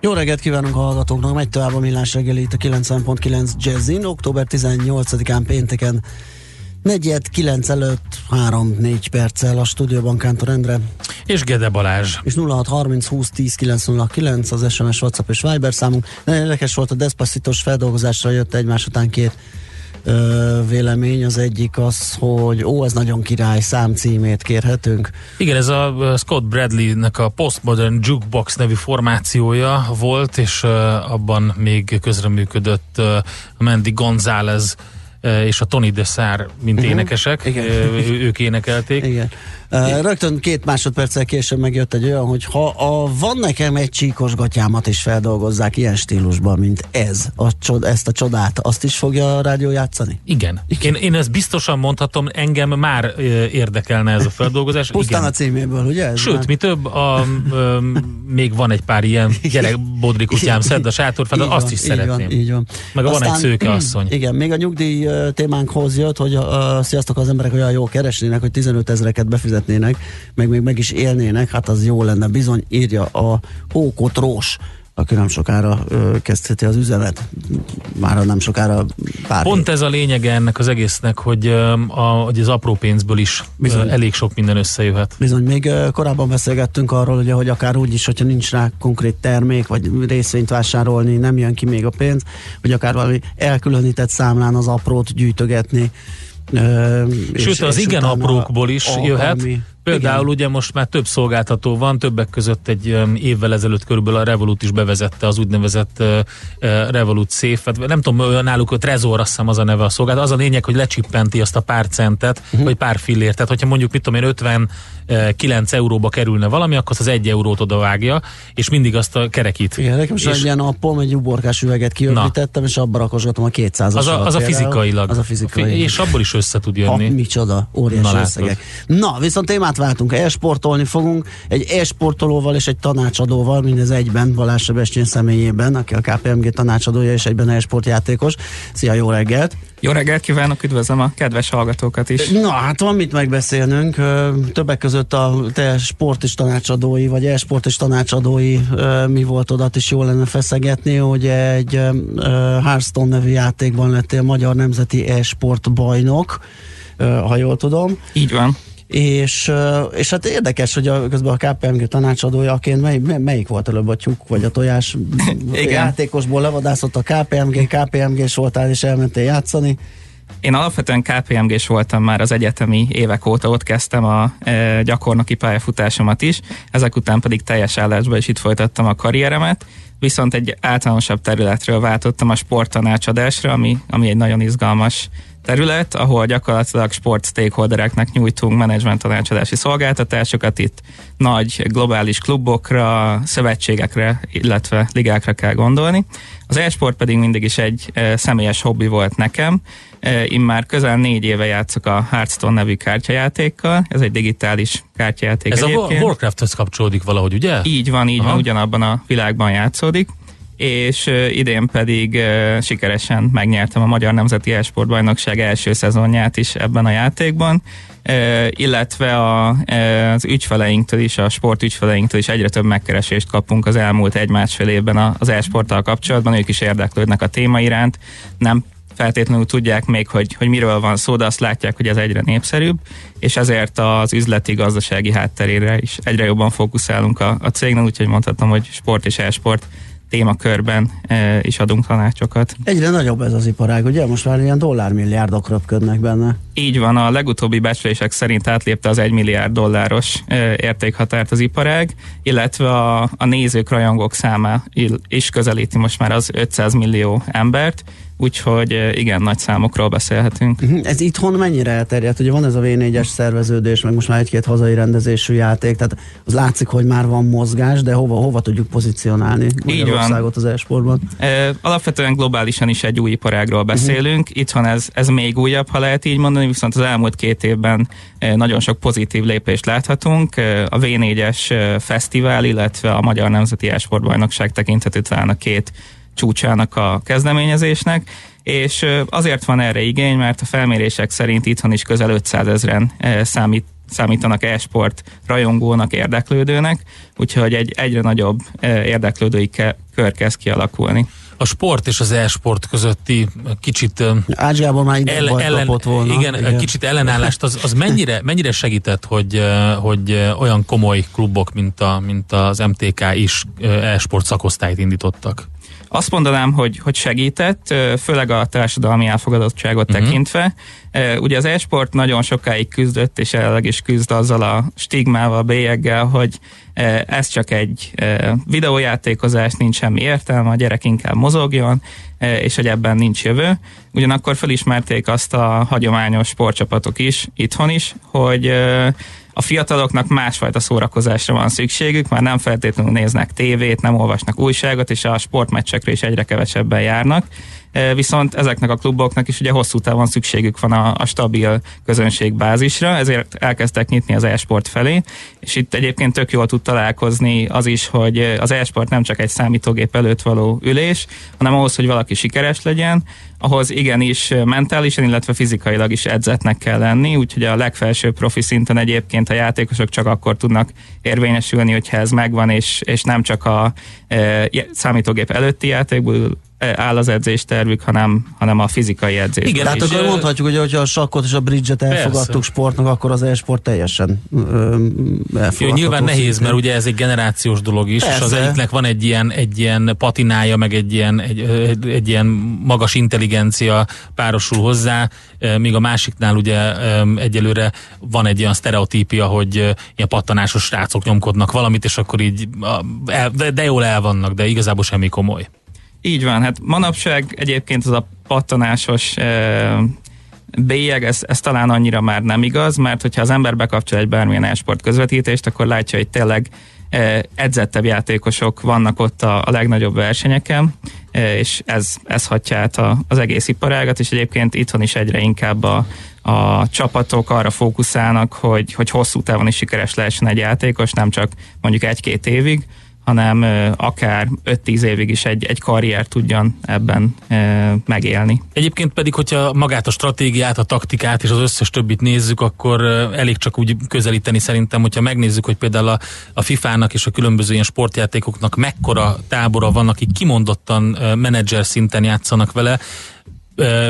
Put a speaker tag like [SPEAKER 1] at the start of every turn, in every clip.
[SPEAKER 1] Jó reggelt kívánunk a hallgatóknak, megy tovább a millás reggeli itt a 90.9 Jazzin, október 18-án pénteken negyed, 9 előtt 3-4 perccel a stúdióban Kántor Endre.
[SPEAKER 2] És Gede Balázs.
[SPEAKER 1] És 0630 20 10 909 az SMS, WhatsApp és Viber számunk. Nagyon érdekes volt a Despacitos feldolgozásra jött egymás után két ö, vélemény. Az egyik az, hogy ó, ez nagyon király, számcímét kérhetünk.
[SPEAKER 2] Igen, ez a Scott Bradley-nek a Postmodern Jukebox nevű formációja volt, és abban még közreműködött uh, Mandy González és a Tony Desar, mint uh-huh. énekesek, Igen. Ők énekelték.
[SPEAKER 1] Igen. Uh, rögtön két másodperccel később megjött egy olyan, hogy ha a, van nekem egy csíkos gatyámat is feldolgozzák ilyen stílusban, mint ez, a csod, ezt a csodát, azt is fogja a rádió játszani?
[SPEAKER 2] Igen. Igen. Én, én ezt biztosan mondhatom, engem már érdekelne ez a feldolgozás.
[SPEAKER 1] Pusztán Igen. a címéből, ugye? Ez
[SPEAKER 2] Sőt, már... mi több, a, a, még van egy pár ilyen gyerek bodrikutyám, szedd a sátorfát, azt van, is így szeretném. Van, így van. Meg Aztán, van egy szőke asszony.
[SPEAKER 1] Igen, még a nyugdíj témánkhoz jött, hogy a, sziasztok az emberek olyan jól keresnének, hogy 15 ezereket befizetnek fizetnének, meg még meg is élnének, hát az jó lenne. Bizony írja a Hókotrós aki nem sokára ö, kezdheti az üzemet. Már nem sokára pár
[SPEAKER 2] Pont ez a lényege ennek az egésznek, hogy, a, hogy az apró pénzből is Bizony. elég sok minden összejöhet.
[SPEAKER 1] Bizony, még korábban beszélgettünk arról, ugye, hogy akár úgy is, hogyha nincs rá konkrét termék, vagy részvényt vásárolni, nem jön ki még a pénz, hogy akár valami elkülönített számlán az aprót gyűjtögetni,
[SPEAKER 2] Sőt, és, az és igen aprókból is jöhet. Ami, Például Igen. ugye most már több szolgáltató van, többek között egy évvel ezelőtt körülbelül a Revolut is bevezette az úgynevezett Revolut Safe, hát nem tudom, náluk a Trezor, azt hiszem az a neve a szolgáltató. Az a lényeg, hogy lecsippenti azt a pár centet, uh-huh. vagy pár fillért. Tehát, hogyha mondjuk, mit tudom én, 59 euróba kerülne valami, akkor az egy eurót oda vágja, és mindig azt a kerekít.
[SPEAKER 1] Igen, nekem is egy ilyen appom, egy uborkás üveget kiöblítettem, és abba rakosgatom a 200
[SPEAKER 2] az a, az a fizikailag.
[SPEAKER 1] Az a fizikailag.
[SPEAKER 2] És abból is össze tud jönni.
[SPEAKER 1] Ha, micsoda, óriási Na, összegek. Na, viszont témát témát váltunk, esportolni fogunk, egy esportolóval és egy tanácsadóval, mindez egyben, Balázs Sebestyén személyében, aki a KPMG tanácsadója és egyben esportjátékos. Szia, jó reggelt!
[SPEAKER 3] Jó reggelt kívánok, üdvözlöm a kedves hallgatókat is.
[SPEAKER 1] Na, hát van mit megbeszélnünk. Többek között a te sport és tanácsadói, vagy e-sport és tanácsadói mi volt odat is jó lenne feszegetni, hogy egy Hearthstone nevű játékban lettél magyar nemzeti e-sport bajnok, ha jól tudom.
[SPEAKER 3] Így van
[SPEAKER 1] és, és hát érdekes, hogy a, közben a KPMG tanácsadójaként mely, melyik volt előbb a tyúk vagy a tojás Igen. játékosból levadászott a KPMG, KPMG-s voltál és elmentél játszani.
[SPEAKER 3] Én alapvetően KPMG-s voltam már az egyetemi évek óta, ott kezdtem a e, gyakornoki pályafutásomat is, ezek után pedig teljes állásba is itt folytattam a karrieremet, viszont egy általánosabb területről váltottam a sporttanácsadásra, ami, ami egy nagyon izgalmas terület, ahol gyakorlatilag sport stakeholdereknek nyújtunk menedzsment tanácsadási szolgáltatásokat. Itt nagy globális klubokra, szövetségekre, illetve ligákra kell gondolni. Az e-sport pedig mindig is egy e, személyes hobbi volt nekem. E, én már közel négy éve játszok a Hearthstone nevű kártyajátékkal. Ez egy digitális kártyajáték
[SPEAKER 2] Ez
[SPEAKER 3] egyébként.
[SPEAKER 2] a Warcrafthoz kapcsolódik valahogy, ugye?
[SPEAKER 3] Így van, így Aha. van, ugyanabban a világban játszódik és idén pedig sikeresen megnyertem a Magyar Nemzeti Esportbajnokság első szezonját is ebben a játékban, illetve a, az ügyfeleinktől is, a sport ügyfeleinktől is egyre több megkeresést kapunk az elmúlt egy-másfél évben az esporttal kapcsolatban, ők is érdeklődnek a téma iránt, nem feltétlenül tudják még, hogy, hogy miről van szó, de azt látják, hogy ez egyre népszerűbb, és ezért az üzleti, gazdasági hátterére is egyre jobban fókuszálunk a, a cégnek, úgyhogy mondhatom, hogy sport és e-sport témakörben e, is adunk tanácsokat.
[SPEAKER 1] Egyre nagyobb ez az iparág, ugye? Most már ilyen dollármilliárdok röpködnek benne.
[SPEAKER 3] Így van, a legutóbbi becslések szerint átlépte az 1 milliárd dolláros e, értékhatárt az iparág, illetve a, a nézők, rajongók száma is közelíti most már az 500 millió embert, úgyhogy igen, nagy számokról beszélhetünk.
[SPEAKER 1] Mhm. Ez itthon mennyire elterjedt? Ugye van ez a V4-es szerveződés, meg most már egy-két hazai rendezésű játék, tehát az látszik, hogy már van mozgás, de hova, hova tudjuk pozícionálni Magyarországot az e-sportban?
[SPEAKER 3] Alapvetően globálisan is egy új iparágról beszélünk, uh-huh. itthon ez, ez még újabb, ha lehet így mondani, viszont az elmúlt két évben nagyon sok pozitív lépést láthatunk. A V4-es fesztivál, illetve a Magyar Nemzeti Esportbajnokság tekinthető talán a két csúcsának a kezdeményezésnek, és azért van erre igény, mert a felmérések szerint itthon is közel 500 ezeren számít, számítanak e-sport rajongónak, érdeklődőnek, úgyhogy egy egyre nagyobb érdeklődői kör kezd kialakulni
[SPEAKER 2] a sport és az e-sport közötti kicsit
[SPEAKER 1] Ágyában már el, ellen, volna.
[SPEAKER 2] Igen, igen, kicsit ellenállást, az, az mennyire, mennyire segített, hogy, hogy olyan komoly klubok, mint, a, mint az MTK is e-sport szakosztályt indítottak?
[SPEAKER 3] Azt mondanám, hogy, hogy segített, főleg a társadalmi elfogadottságot uh-huh. tekintve. Ugye az e-sport nagyon sokáig küzdött, és jelenleg is küzd azzal a stigmával, bélyeggel, hogy ez csak egy videójátékozás, nincs semmi értelme, a gyerek inkább mozogjon, és hogy ebben nincs jövő. Ugyanakkor felismerték azt a hagyományos sportcsapatok is, itthon is, hogy a fiataloknak másfajta szórakozásra van szükségük, már nem feltétlenül néznek tévét, nem olvasnak újságot, és a sportmeccsekre is egyre kevesebben járnak. Viszont ezeknek a kluboknak is ugye hosszú távon szükségük van a, a stabil közönségbázisra, ezért elkezdtek nyitni az e-sport felé, és itt egyébként tök jól tud találkozni az is, hogy az e-sport nem csak egy számítógép előtt való ülés, hanem ahhoz, hogy valaki sikeres legyen, ahhoz igenis mentálisan, illetve fizikailag is edzetnek kell lenni, úgyhogy a legfelsőbb profi szinten egyébként a játékosok csak akkor tudnak érvényesülni, hogyha ez megvan, és, és nem csak a e, számítógép előtti játékból áll az edzéstervük, hanem, hanem a fizikai edzés.
[SPEAKER 1] Igen, tehát akkor mondhatjuk, hogy ha a sakkot és a bridget elfogadtuk Persze. sportnak, akkor az e-sport teljesen
[SPEAKER 2] Jó, nyilván nehéz, mert ugye ez egy generációs dolog is, Persze. és az egyiknek van egy ilyen, egy ilyen patinája, meg egy ilyen, egy, egy, egy ilyen magas intelligencia párosul hozzá, míg a másiknál ugye egyelőre van egy olyan sztereotípia, hogy ilyen pattanásos srácok nyomkodnak valamit, és akkor így de, de jól el vannak, de igazából semmi komoly.
[SPEAKER 3] Így van, hát manapság egyébként az a pattanásos e, bélyeg, ez, ez talán annyira már nem igaz, mert hogyha az ember bekapcsol egy bármilyen esport közvetítést, akkor látja, hogy tényleg e, edzettebb játékosok vannak ott a, a legnagyobb versenyeken, e, és ez, ez hatja át a, az egész iparágat, és egyébként itthon is egyre inkább a, a csapatok arra fókuszálnak, hogy, hogy hosszú távon is sikeres lehessen egy játékos, nem csak mondjuk egy-két évig, hanem akár 5-10 évig is egy, egy karrier tudjon ebben megélni.
[SPEAKER 2] Egyébként pedig, hogyha magát a stratégiát, a taktikát és az összes többit nézzük, akkor elég csak úgy közelíteni szerintem, hogyha megnézzük, hogy például a, a FIFA-nak és a különböző ilyen sportjátékoknak mekkora tábora van, akik kimondottan menedzser szinten játszanak vele,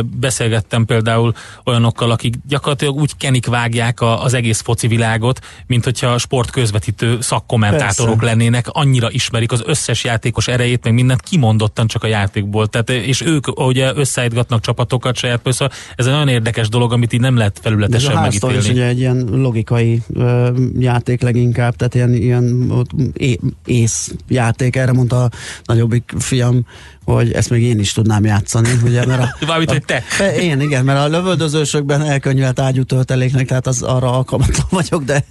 [SPEAKER 2] beszélgettem például olyanokkal, akik gyakorlatilag úgy kenik vágják a, az egész foci világot, mint hogyha sport közvetítő szakkommentátorok Persze. lennének, annyira ismerik az összes játékos erejét, meg mindent kimondottan csak a játékból. Tehát, és ők ugye összeállítgatnak csapatokat saját szóval ez egy nagyon érdekes dolog, amit így nem lehet felületesen De megítélni.
[SPEAKER 1] is ugye egy ilyen logikai ö, játék leginkább, tehát ilyen, ilyen é, ész játék, erre mondta a nagyobbik fiam, hogy ezt még én is tudnám játszani, ugye, mert a,
[SPEAKER 2] Valamit, hogy te.
[SPEAKER 1] A, én, igen, mert a lövöldözősökben elkönyvelt ágyútölteléknek, tehát az arra alkalmatlan vagyok, de,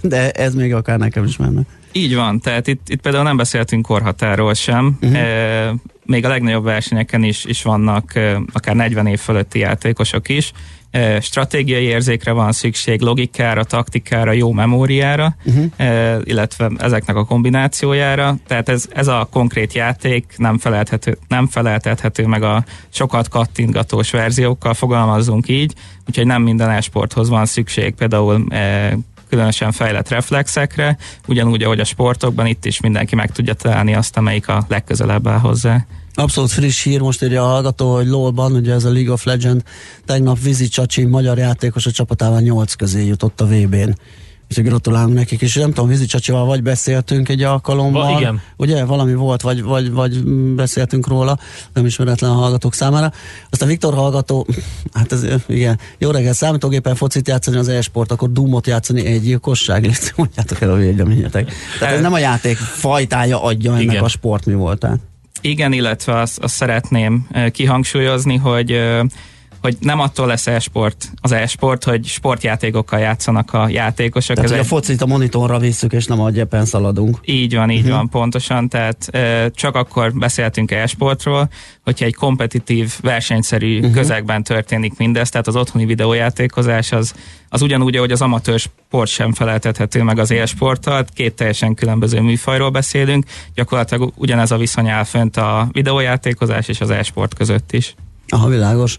[SPEAKER 1] de ez még akár nekem is menne.
[SPEAKER 3] Így van, tehát itt, itt például nem beszéltünk korhatáról sem, uh-huh. e, még a legnagyobb versenyeken is, is vannak e, akár 40 év fölötti játékosok is, stratégiai érzékre van szükség, logikára, taktikára, jó memóriára, uh-huh. illetve ezeknek a kombinációjára. Tehát ez, ez a konkrét játék nem feleltethető, nem feleltethető meg a sokat kattintgatós verziókkal, fogalmazzunk így, úgyhogy nem minden esporthoz van szükség, például különösen fejlett reflexekre, ugyanúgy, ahogy a sportokban itt is mindenki meg tudja találni azt, amelyik a legközelebb áll hozzá.
[SPEAKER 1] Abszolút friss hír, most írja a hallgató, hogy LOL-ban, ugye ez a League of Legend, tegnap Vizi Csacsi, magyar játékos a csapatával 8 közé jutott a VB-n. Úgyhogy gratulálunk nekik, és nem tudom, Vizi Csacsival vagy beszéltünk egy alkalommal.
[SPEAKER 2] Va, igen.
[SPEAKER 1] Ugye, valami volt, vagy, vagy, vagy beszéltünk róla, nem ismeretlen a hallgatók számára. Aztán Viktor hallgató, hát ez, igen, jó reggel, számítógépen focit játszani az e-sport, akkor Doomot játszani egy gyilkosság, mondjátok el a véleményetek. Tehát ez nem a játék fajtája adja ennek igen. a sport mi voltál.
[SPEAKER 3] Igen, illetve azt, azt szeretném kihangsúlyozni, hogy hogy nem attól lesz e-sport az e-sport, hogy sportjátékokkal játszanak a játékosok.
[SPEAKER 1] Tehát, Ez hogy egy... a focit a monitorra visszük, és nem a gyepen szaladunk.
[SPEAKER 3] Így van, így uh-huh. van, pontosan. Tehát e, csak akkor beszéltünk e-sportról, hogyha egy kompetitív, versenyszerű uh-huh. közegben történik mindez, tehát az otthoni videójátékozás az, az ugyanúgy, ahogy az amatőr sport sem feleltethető meg az élsporttal, két teljesen különböző műfajról beszélünk, gyakorlatilag ugyanez a viszony áll fönt a videójátékozás és az e-sport között is.
[SPEAKER 1] Aha, világos.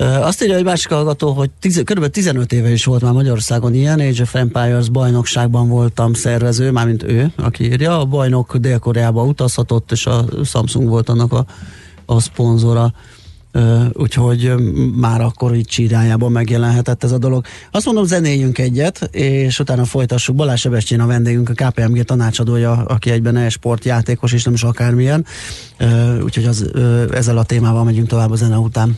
[SPEAKER 1] Azt írja egy másik hallgató, hogy tiz, kb. 15 éve is volt már Magyarországon ilyen, Age of Empires bajnokságban voltam szervező, mármint ő, aki írja. A bajnok Dél-Koreába utazhatott, és a Samsung volt annak a, a szponzora. Uh, úgyhogy már akkor így csírájában megjelenhetett ez a dolog. Azt mondom, zenéljünk egyet, és utána folytassuk. Balázs Sebestyén a vendégünk, a KPMG tanácsadója, aki egyben e-sport játékos, és nem is akármilyen. Uh, úgyhogy az, uh, ezzel a témával megyünk tovább a zene után.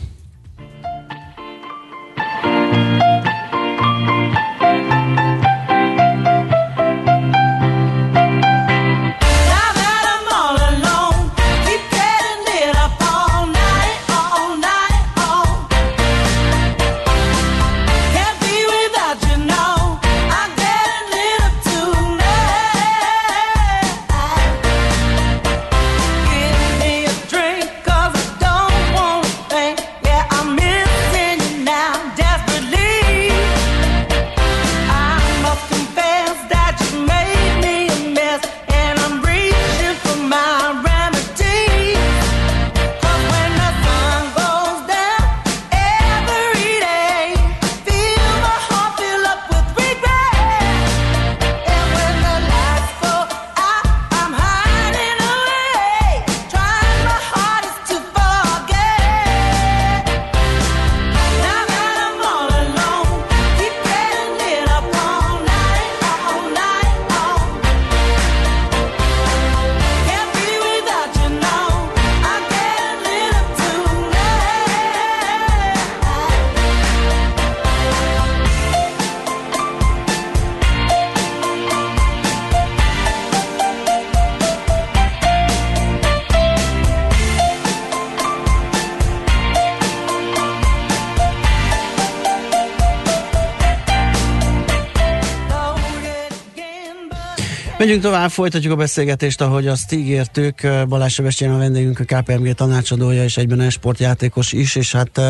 [SPEAKER 1] Megyünk tovább, folytatjuk a beszélgetést, ahogy azt ígértük. Balázs Sebestyén a vendégünk, a KPMG tanácsadója és egyben sportjátékos is, és hát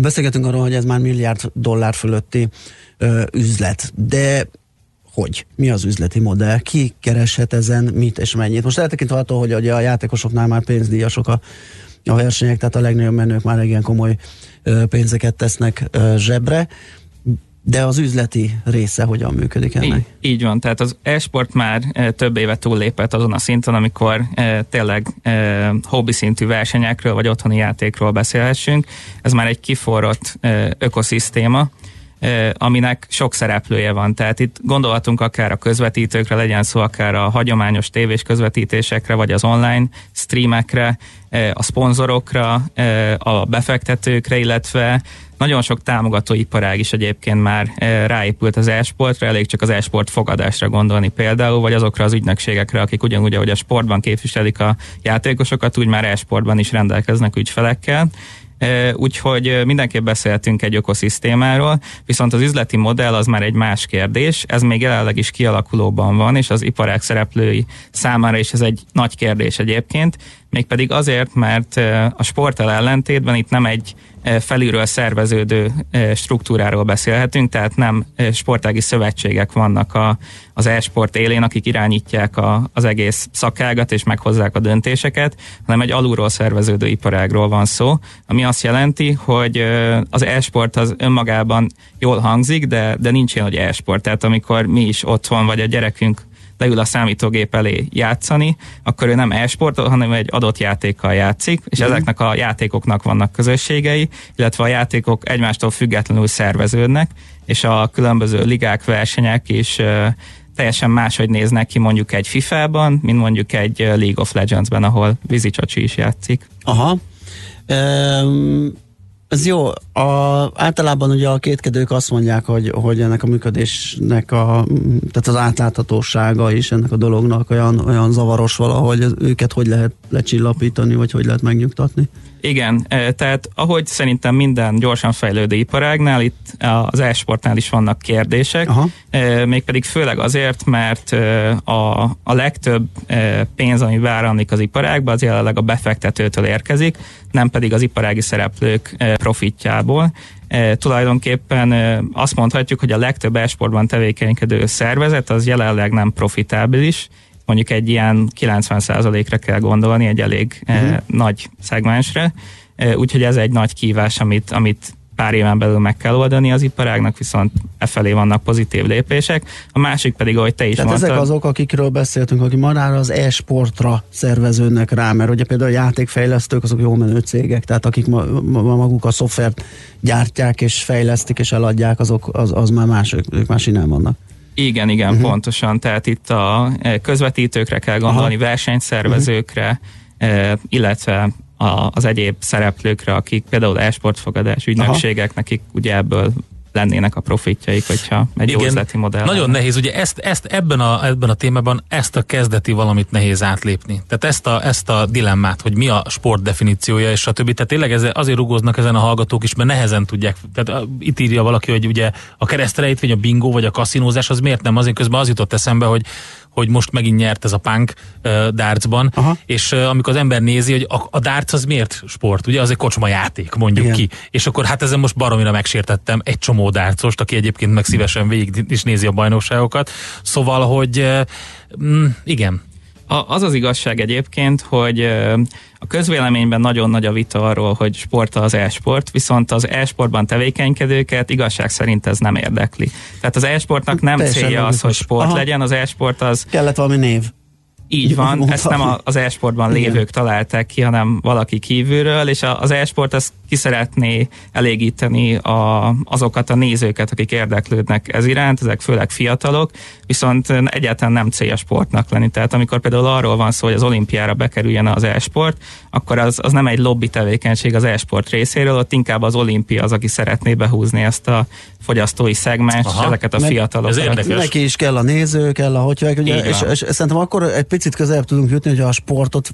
[SPEAKER 1] beszélgetünk arról, hogy ez már milliárd dollár fölötti ö, üzlet. De hogy? Mi az üzleti modell? Ki kereshet ezen mit és mennyit? Most eltekintve attól, hogy ugye a játékosoknál már pénzdíjasok a, a versenyek, tehát a legnagyobb menők már igen komoly pénzeket tesznek ö, zsebre. De az üzleti része hogyan működik ennek?
[SPEAKER 3] Így, így van, tehát az e-sport már e, több éve túllépett azon a szinten, amikor e, tényleg e, hobbi szintű versenyekről vagy otthoni játékról beszélhessünk. Ez már egy kiforrott e, ökoszisztéma, e, aminek sok szereplője van. Tehát itt gondolhatunk akár a közvetítőkre, legyen szó akár a hagyományos tévés közvetítésekre, vagy az online streamekre, e, a szponzorokra, e, a befektetőkre, illetve nagyon sok támogató iparág is egyébként már eh, ráépült az e-sportra, elég csak az e-sport fogadásra gondolni például, vagy azokra az ügynökségekre, akik ugyanúgy, ahogy a sportban képviselik a játékosokat, úgy már e-sportban is rendelkeznek ügyfelekkel. Eh, úgyhogy eh, mindenképp beszéltünk egy ökoszisztémáról, viszont az üzleti modell az már egy más kérdés, ez még jelenleg is kialakulóban van, és az iparág szereplői számára is ez egy nagy kérdés egyébként, mégpedig azért, mert a sporttal ellentétben itt nem egy felülről szerveződő struktúráról beszélhetünk, tehát nem sportági szövetségek vannak a, az e-sport élén, akik irányítják a, az egész szakágat és meghozzák a döntéseket, hanem egy alulról szerveződő iparágról van szó, ami azt jelenti, hogy az e-sport az önmagában jól hangzik, de, de nincs ilyen, hogy e-sport. Tehát amikor mi is otthon, vagy a gyerekünk leül a számítógép elé játszani, akkor ő nem e-sportol, hanem egy adott játékkal játszik, és mm. ezeknek a játékoknak vannak közösségei, illetve a játékok egymástól függetlenül szerveződnek, és a különböző ligák, versenyek is teljesen máshogy néznek ki mondjuk egy FIFA-ban, mint mondjuk egy League of Legends-ben, ahol Vizicsacsi is játszik.
[SPEAKER 1] Aha. Um Ez jó. A, általában ugye a kétkedők azt mondják, hogy, hogy ennek a működésnek a, tehát az átláthatósága is ennek a dolognak olyan, olyan zavaros valahogy, őket hogy lehet lecsillapítani, vagy hogy lehet megnyugtatni.
[SPEAKER 3] Igen, tehát ahogy szerintem minden gyorsan fejlődő iparágnál, itt az e-sportnál is vannak kérdések, Aha. mégpedig főleg azért, mert a, a legtöbb pénz, ami beáramlik az iparágba, az jelenleg a befektetőtől érkezik, nem pedig az iparági szereplők profitjából. Tulajdonképpen azt mondhatjuk, hogy a legtöbb e-sportban tevékenykedő szervezet az jelenleg nem profitábilis, mondjuk egy ilyen 90%-ra kell gondolni, egy elég uh-huh. nagy szegmensre, eh, úgyhogy ez egy nagy kívás, amit, amit pár éven belül meg kell oldani az iparágnak, viszont e felé vannak pozitív lépések. A másik pedig, ahogy te is
[SPEAKER 1] Tehát
[SPEAKER 3] mondtad...
[SPEAKER 1] ezek azok, akikről beszéltünk, akik már az e-sportra szerveződnek rá, mert ugye például a játékfejlesztők, azok jó menő cégek, tehát akik ma, ma, maguk a szoftvert gyártják és fejlesztik és eladják, azok az, az már más, ők, ők már sinál vannak.
[SPEAKER 3] Igen, igen, uh-huh. pontosan. Tehát itt a e, közvetítőkre kell gondolni, Aha. versenyszervezőkre, uh-huh. illetve a, az egyéb szereplőkre, akik például e-sportfogadás ügynökségek, Aha. nekik ugye ebből lennének a profitjaik, hogyha egy Igen, jó üzleti modell.
[SPEAKER 2] Nagyon lenne. nehéz, ugye ezt, ezt ebben, a, ebben a témában ezt a kezdeti valamit nehéz átlépni. Tehát ezt a, ezt a dilemmát, hogy mi a sport definíciója, és a többi. Tehát tényleg ez, azért rugóznak ezen a hallgatók is, mert nehezen tudják. Tehát itt írja valaki, hogy ugye a keresztrejtvény, a bingo vagy a kaszinózás, az miért nem? Azért közben az jutott eszembe, hogy hogy most megint nyert ez a punk uh, dartsban, Aha. és uh, amikor az ember nézi, hogy a, a darts az miért sport, ugye az egy kocsma játék, mondjuk Igen. ki, és akkor hát ezen most baromira megsértettem egy csomó darcost, aki egyébként meg szívesen végig is nézi a bajnokságokat, szóval, hogy uh, igen,
[SPEAKER 3] az az igazság egyébként, hogy a közvéleményben nagyon nagy a vita arról, hogy sport az e-sport, viszont az e-sportban tevékenykedőket igazság szerint ez nem érdekli. Tehát az e-sportnak nem Teljesen célja az, hogy sport Aha. legyen, az e-sport az...
[SPEAKER 1] Kellett valami név.
[SPEAKER 3] Így van, ezt nem az e-sportban lévők Igen. találták ki, hanem valaki kívülről, és az e-sport az ki szeretné elégíteni a, azokat a nézőket, akik érdeklődnek ez iránt, ezek főleg fiatalok, viszont egyáltalán nem célja sportnak lenni. Tehát amikor például arról van szó, hogy az olimpiára bekerüljen az e-sport, akkor az, az nem egy lobby tevékenység az e-sport részéről, ott inkább az olimpia az, aki szeretné behúzni ezt a fogyasztói szegmens, ezeket a fiatalokat.
[SPEAKER 1] Neki is kell a néző, kell a hogy ugye, és, és, és, szerintem akkor egy picit közelebb tudunk jutni, hogy a sportot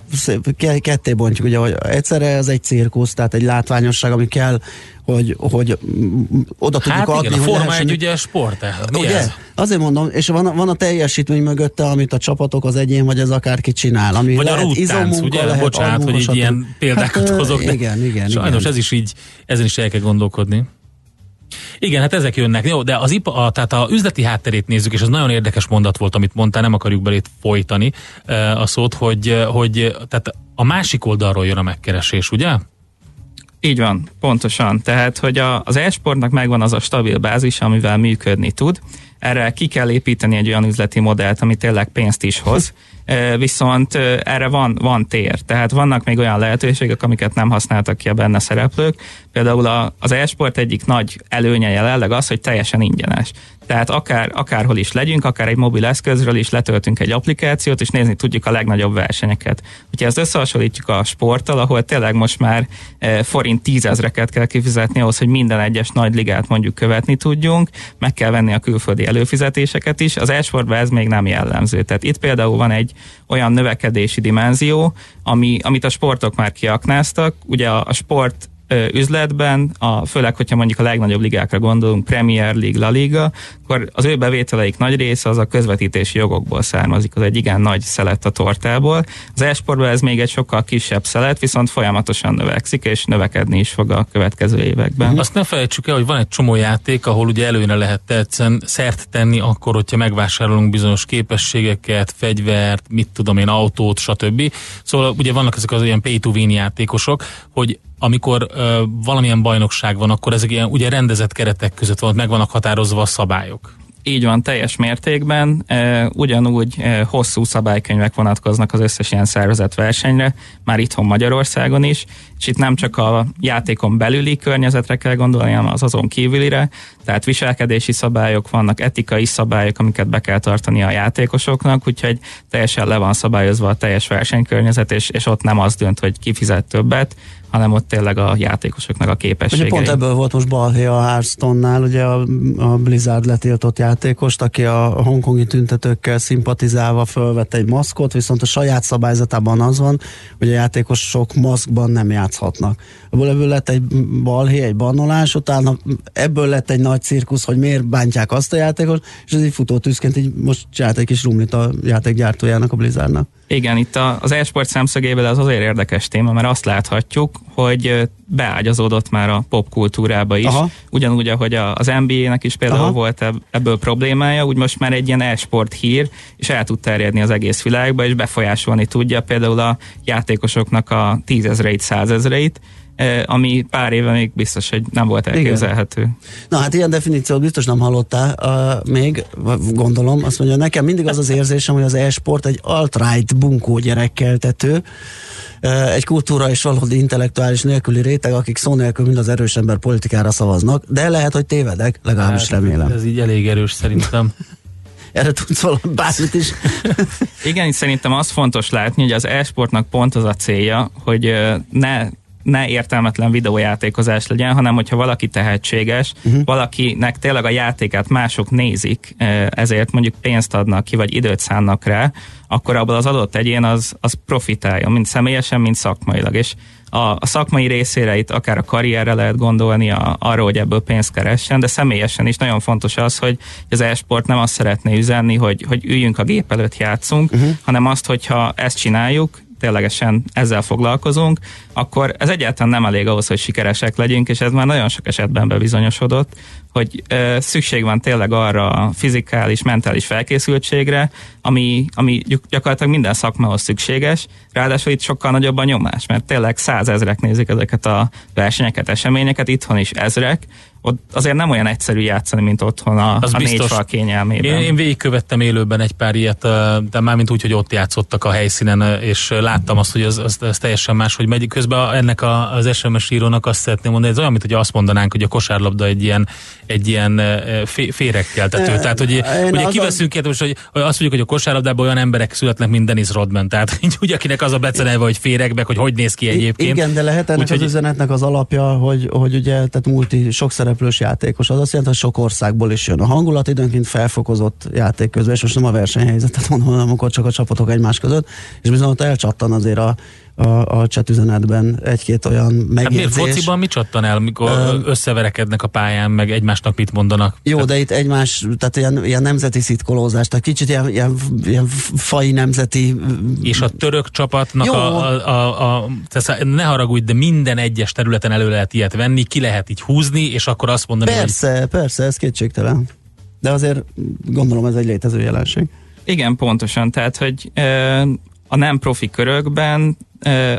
[SPEAKER 1] ketté bontjuk, ugye, hogy egyszerre ez egy cirkusz, tehát egy látványosság, ami kell, hogy, hogy oda tudjuk hát adni.
[SPEAKER 2] Igen, a Forma egy ugye sport
[SPEAKER 1] ugye? Ez? Azért mondom, és van, van a teljesítmény mögötte, amit a csapatok, az egyén, vagy az akárki csinál. Ami
[SPEAKER 2] vagy lehet, a rúttánc, ugye? Lehet, Bocsánat, hogy így ilyen példákat hát, hozok.
[SPEAKER 1] Igen, igen.
[SPEAKER 2] Sajnos
[SPEAKER 1] igen.
[SPEAKER 2] ez is így, ezen is el kell gondolkodni. Igen, hát ezek jönnek. Jó, de az IPA, a, tehát a üzleti hátterét nézzük, és az nagyon érdekes mondat volt, amit mondtál, nem akarjuk belét folytani a szót, hogy, hogy tehát a másik oldalról jön a megkeresés, ugye?
[SPEAKER 3] Így van, pontosan. Tehát, hogy a, az e-sportnak megvan az a stabil bázis, amivel működni tud. Erre ki kell építeni egy olyan üzleti modellt, ami tényleg pénzt is hoz viszont erre van, van tér. Tehát vannak még olyan lehetőségek, amiket nem használtak ki a benne szereplők. Például az e-sport egyik nagy előnye jelenleg az, hogy teljesen ingyenes. Tehát akár, akárhol is legyünk, akár egy mobil eszközről is letöltünk egy applikációt, és nézni tudjuk a legnagyobb versenyeket. Hogyha ezt összehasonlítjuk a sporttal, ahol tényleg most már e, forint tízezreket kell kifizetni ahhoz, hogy minden egyes nagy ligát mondjuk követni tudjunk, meg kell venni a külföldi előfizetéseket is, az e-sportban ez még nem jellemző. Tehát itt például van egy olyan növekedési dimenzió, ami, amit a sportok már kiaknáztak. Ugye a, a sport üzletben, a, főleg, hogyha mondjuk a legnagyobb ligákra gondolunk, Premier League, La Liga, akkor az ő bevételeik nagy része az a közvetítési jogokból származik, az egy igen nagy szelet a tortából. Az esportban ez még egy sokkal kisebb szelet, viszont folyamatosan növekszik, és növekedni is fog a következő években.
[SPEAKER 2] Azt ne felejtsük el, hogy van egy csomó játék, ahol ugye előre lehet tetszeni, szert tenni akkor, hogyha megvásárolunk bizonyos képességeket, fegyvert, mit tudom én, autót, stb. Szóval ugye vannak ezek az olyan pay-to-win játékosok, hogy amikor ö, valamilyen bajnokság van, akkor ezek ilyen ugye rendezett keretek között van, meg vannak határozva a szabályok.
[SPEAKER 3] Így van, teljes mértékben. E, ugyanúgy e, hosszú szabálykönyvek vonatkoznak az összes ilyen szervezett versenyre, már itthon Magyarországon is, és itt nem csak a játékon belüli környezetre kell gondolni, hanem az azon kívülire, tehát viselkedési szabályok vannak, etikai szabályok, amiket be kell tartani a játékosoknak, úgyhogy teljesen le van szabályozva a teljes versenykörnyezet, és, és ott nem az dönt, hogy ki fizet többet, hanem ott tényleg a játékosoknak a képességei.
[SPEAKER 1] Ugye pont ebből volt most balhé a Hearthstone-nál, ugye a, a Blizzard letiltott játékost, aki a hongkongi tüntetőkkel szimpatizálva fölvett egy maszkot, viszont a saját szabályzatában az van, hogy a játékosok maszkban nem játszhatnak. Ebből, ebből lett egy balhé, egy bannolás, utána ebből lett egy nagy cirkusz, hogy miért bántják azt a játékos, és ez így futó tűzként így most csinált egy kis rumlit a játékgyártójának, a Blizzardnak.
[SPEAKER 3] Igen, itt az e-sport szemszögéből ez azért érdekes téma, mert azt láthatjuk, hogy beágyazódott már a popkultúrába is. Aha. Ugyanúgy, ahogy az NBA-nek is például Aha. volt ebből problémája, úgy most már egy ilyen e-sport hír, és el tud terjedni az egész világba, és befolyásolni tudja például a játékosoknak a tízezreit, százezreit, ami pár éve még biztos, hogy nem volt elképzelhető. Igen.
[SPEAKER 1] Na hát ilyen definíciót biztos nem hallottál uh, még, gondolom. Azt mondja, nekem mindig az az érzésem, hogy az e-sport egy alt-right bunkó gyerekkeltető, uh, egy kultúra és valódi intellektuális nélküli réteg, akik szó nélkül mind az erős ember politikára szavaznak, de lehet, hogy tévedek, legalábbis hát, remélem.
[SPEAKER 2] Ez így elég erős szerintem.
[SPEAKER 1] erre tudsz valami bármit is.
[SPEAKER 3] Igen, szerintem az fontos látni, hogy az e-sportnak pont az a célja, hogy ne ne értelmetlen videójátékozás legyen, hanem hogyha valaki tehetséges, uh-huh. valakinek tényleg a játékát mások nézik, ezért mondjuk pénzt adnak ki, vagy időt szánnak rá, akkor abból az adott egyén az, az profitálja, mind személyesen, mind szakmailag. És a, a szakmai részére itt akár a karrierre lehet gondolni, a, arra, hogy ebből pénzt keressen, de személyesen is nagyon fontos az, hogy az e-sport nem azt szeretné üzenni, hogy, hogy üljünk a gép előtt játszunk, uh-huh. hanem azt, hogyha ezt csináljuk, ténylegesen ezzel foglalkozunk, akkor ez egyáltalán nem elég ahhoz, hogy sikeresek legyünk, és ez már nagyon sok esetben bebizonyosodott, hogy ö, szükség van tényleg arra a fizikális, mentális felkészültségre, ami, ami gyakorlatilag minden szakmához szükséges, ráadásul itt sokkal nagyobb a nyomás, mert tényleg százezrek nézik ezeket a versenyeket, eseményeket, itthon is ezrek, ott azért nem olyan egyszerű játszani, mint otthon a, az a négy fal kényelmében.
[SPEAKER 2] Én, én végigkövettem élőben egy pár ilyet, de mármint úgy, hogy ott játszottak a helyszínen, és láttam azt, hogy az, az, az teljesen más, hogy megy. Közben ennek a, az SMS írónak azt szeretném mondani, ez olyan, mint hogy azt mondanánk, hogy a kosárlabda egy ilyen, egy ilyen fé, féregkeltető. Tehát, hogy ugye kiveszünk ilyet, most, hogy azt mondjuk, hogy a kosárlabdában olyan emberek születnek, mint Dennis Rodman. Tehát úgy, akinek az a becenelve, hogy féregbe, hogy hogy néz ki egyébként.
[SPEAKER 1] Igen, de lehet ennek Úgy, az üzenetnek az alapja, hogy, hogy ugye, tehát multi, sok szereplős játékos. Az azt jelenti, hogy sok országból is jön. A hangulat időnként felfokozott játék közben, és most nem a versenyhelyzetet mondom, hanem amikor csak a csapatok egymás között, és bizony ott elcsattan azért a a, a chat üzenetben egy-két olyan megjegyzés. Hát miért
[SPEAKER 2] fociban mi csattan el, mikor uh, összeverekednek a pályán, meg egymásnak mit mondanak?
[SPEAKER 1] Jó, tehát... de itt egymás, tehát ilyen, ilyen nemzeti szitkolózás, tehát kicsit ilyen, ilyen, ilyen fai nemzeti...
[SPEAKER 2] És a török csapatnak a, a, a, a tehát ne haragudj, de minden egyes területen elő lehet ilyet venni, ki lehet így húzni, és akkor azt mondani,
[SPEAKER 1] Persze, hogy... persze, ez kétségtelen. De azért gondolom ez egy létező jelenség.
[SPEAKER 3] Igen, pontosan. Tehát, hogy a nem profi körökben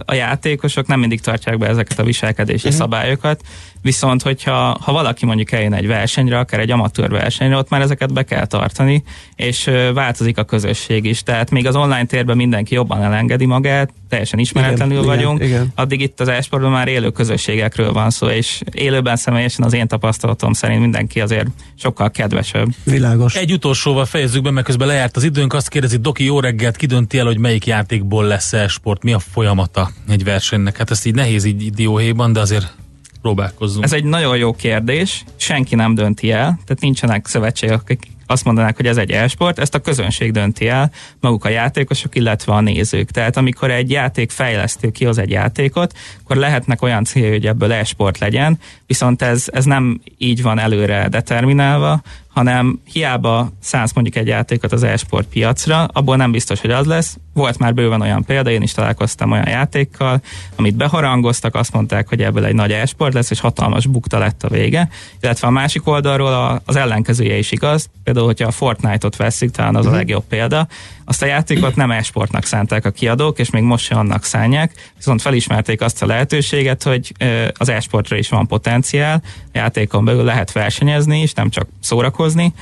[SPEAKER 3] a játékosok nem mindig tartják be ezeket a viselkedési uh-huh. szabályokat, viszont hogyha ha valaki mondjuk eljön egy versenyre, akár egy amatőr versenyre, ott már ezeket be kell tartani, és változik a közösség is. Tehát még az online térben mindenki jobban elengedi magát, teljesen ismeretlenül igen, vagyunk, igen, igen. addig itt az esportban már élő közösségekről van szó, és élőben személyesen az én tapasztalatom szerint mindenki azért sokkal kedvesebb.
[SPEAKER 1] Világos.
[SPEAKER 2] Egy utolsóval fejezzük be, mert közben lejárt az időnk, azt kérdezi, Doki, jó reggelt, kidönti el, hogy melyik játékból lesz e-sport, mi a folyamata egy versenynek? Hát ezt így nehéz így dióhéjban, de azért próbálkozzunk.
[SPEAKER 3] Ez egy nagyon jó kérdés, senki nem dönti el, tehát nincsenek szövetségek, akik azt mondanák, hogy ez egy e-sport, ezt a közönség dönti el, maguk a játékosok, illetve a nézők. Tehát amikor egy játék fejlesztő kihoz egy játékot, akkor lehetnek olyan célja, hogy ebből e-sport legyen, viszont ez, ez nem így van előre determinálva, hanem hiába szánsz mondjuk egy játékot az e-sport piacra, abból nem biztos, hogy az lesz. Volt már bőven olyan példa, én is találkoztam olyan játékkal, amit beharangoztak, azt mondták, hogy ebből egy nagy e-sport lesz, és hatalmas bukta lett a vége. Illetve a másik oldalról az ellenkezője is igaz. Például, hogyha a Fortnite-ot veszik, talán az uh-huh. a mhm. legjobb példa, Azt a játékot nem e-sportnak szánták a kiadók, és még most se annak szánják, viszont felismerték azt a lehetőséget, hogy az e-sportra is van potenciál, a játékon belül lehet versenyezni is, nem csak szórakozni,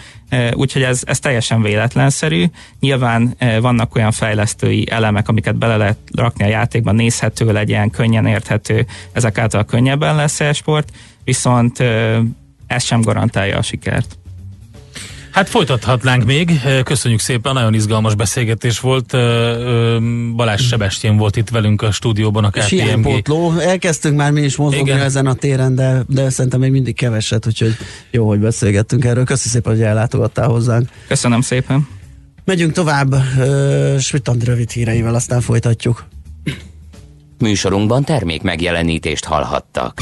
[SPEAKER 3] úgyhogy ez, ez teljesen véletlenszerű. Nyilván vannak olyan fejlesztői elemek, amiket bele lehet rakni a játékban, nézhető legyen, könnyen érthető, ezek által könnyebben lesz e-sport, viszont ez sem garantálja a sikert.
[SPEAKER 2] Hát folytathatnánk még. Köszönjük szépen, nagyon izgalmas beszélgetés volt. Balázs Sebestyén volt itt velünk a stúdióban a KPMG.
[SPEAKER 1] pótló. Elkezdtünk már mi is mozogni Igen. ezen a téren, de, de szerintem még mindig keveset, úgyhogy jó, hogy beszélgettünk erről. Köszönjük szépen, hogy ellátogattál hozzánk.
[SPEAKER 3] Köszönöm szépen.
[SPEAKER 1] Megyünk tovább Svitand rövid híreivel, aztán folytatjuk.
[SPEAKER 4] Műsorunkban termék megjelenítést hallhattak.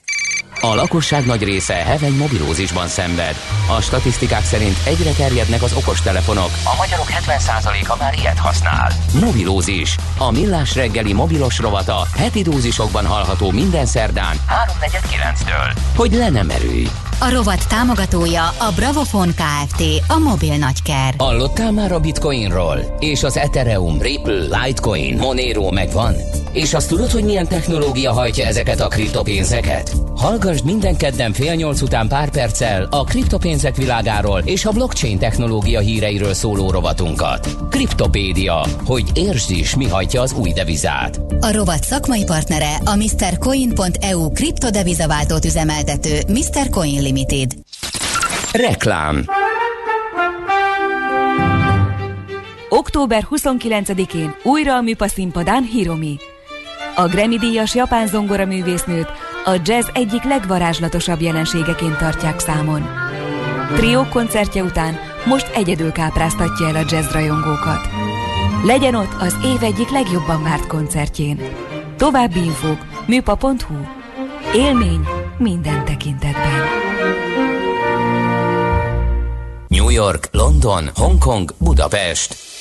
[SPEAKER 4] A lakosság nagy része heveny mobilózisban szenved. A statisztikák szerint egyre terjednek az okostelefonok. A magyarok 70%-a már ilyet használ. Mobilózis. A millás reggeli mobilos rovata heti dózisokban hallható minden szerdán 3.49-től. Hogy le nem erőj.
[SPEAKER 5] A rovat támogatója a Bravofon Kft. A mobil nagyker.
[SPEAKER 4] Hallottál már a Bitcoinról? És az Ethereum, Ripple, Litecoin, Monero megvan? És azt tudod, hogy milyen technológia hajtja ezeket a kriptopénzeket? Hallgassd minden kedden fél nyolc után pár perccel a kriptopénzek világáról és a blockchain technológia híreiről szóló rovatunkat. Kriptopédia, hogy értsd is, mi hajtja az új devizát.
[SPEAKER 5] A rovat szakmai partnere a MrCoin.eu kriptodevizaváltót üzemeltető Mr. Coin Limited.
[SPEAKER 4] Reklám
[SPEAKER 6] Október 29-én újra a Műpa színpadán Hiromi. A Grammy-díjas japán zongoraművésznőt a jazz egyik legvarázslatosabb jelenségeként tartják számon. Trió koncertje után most egyedül kápráztatja el a jazz rajongókat. Legyen ott az év egyik legjobban várt koncertjén. További infók műpa.hu. Élmény minden tekintetben.
[SPEAKER 4] New York, London, Hongkong, Budapest.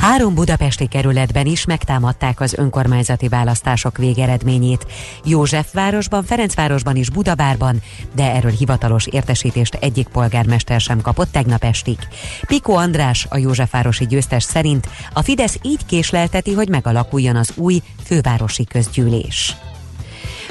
[SPEAKER 7] Három budapesti kerületben is megtámadták az önkormányzati választások végeredményét. Józsefvárosban, Ferencvárosban is Budabárban, de erről hivatalos értesítést egyik polgármester sem kapott tegnap estig. Piko András, a Józsefvárosi győztes szerint a Fidesz így késlelteti, hogy megalakuljon az új fővárosi közgyűlés.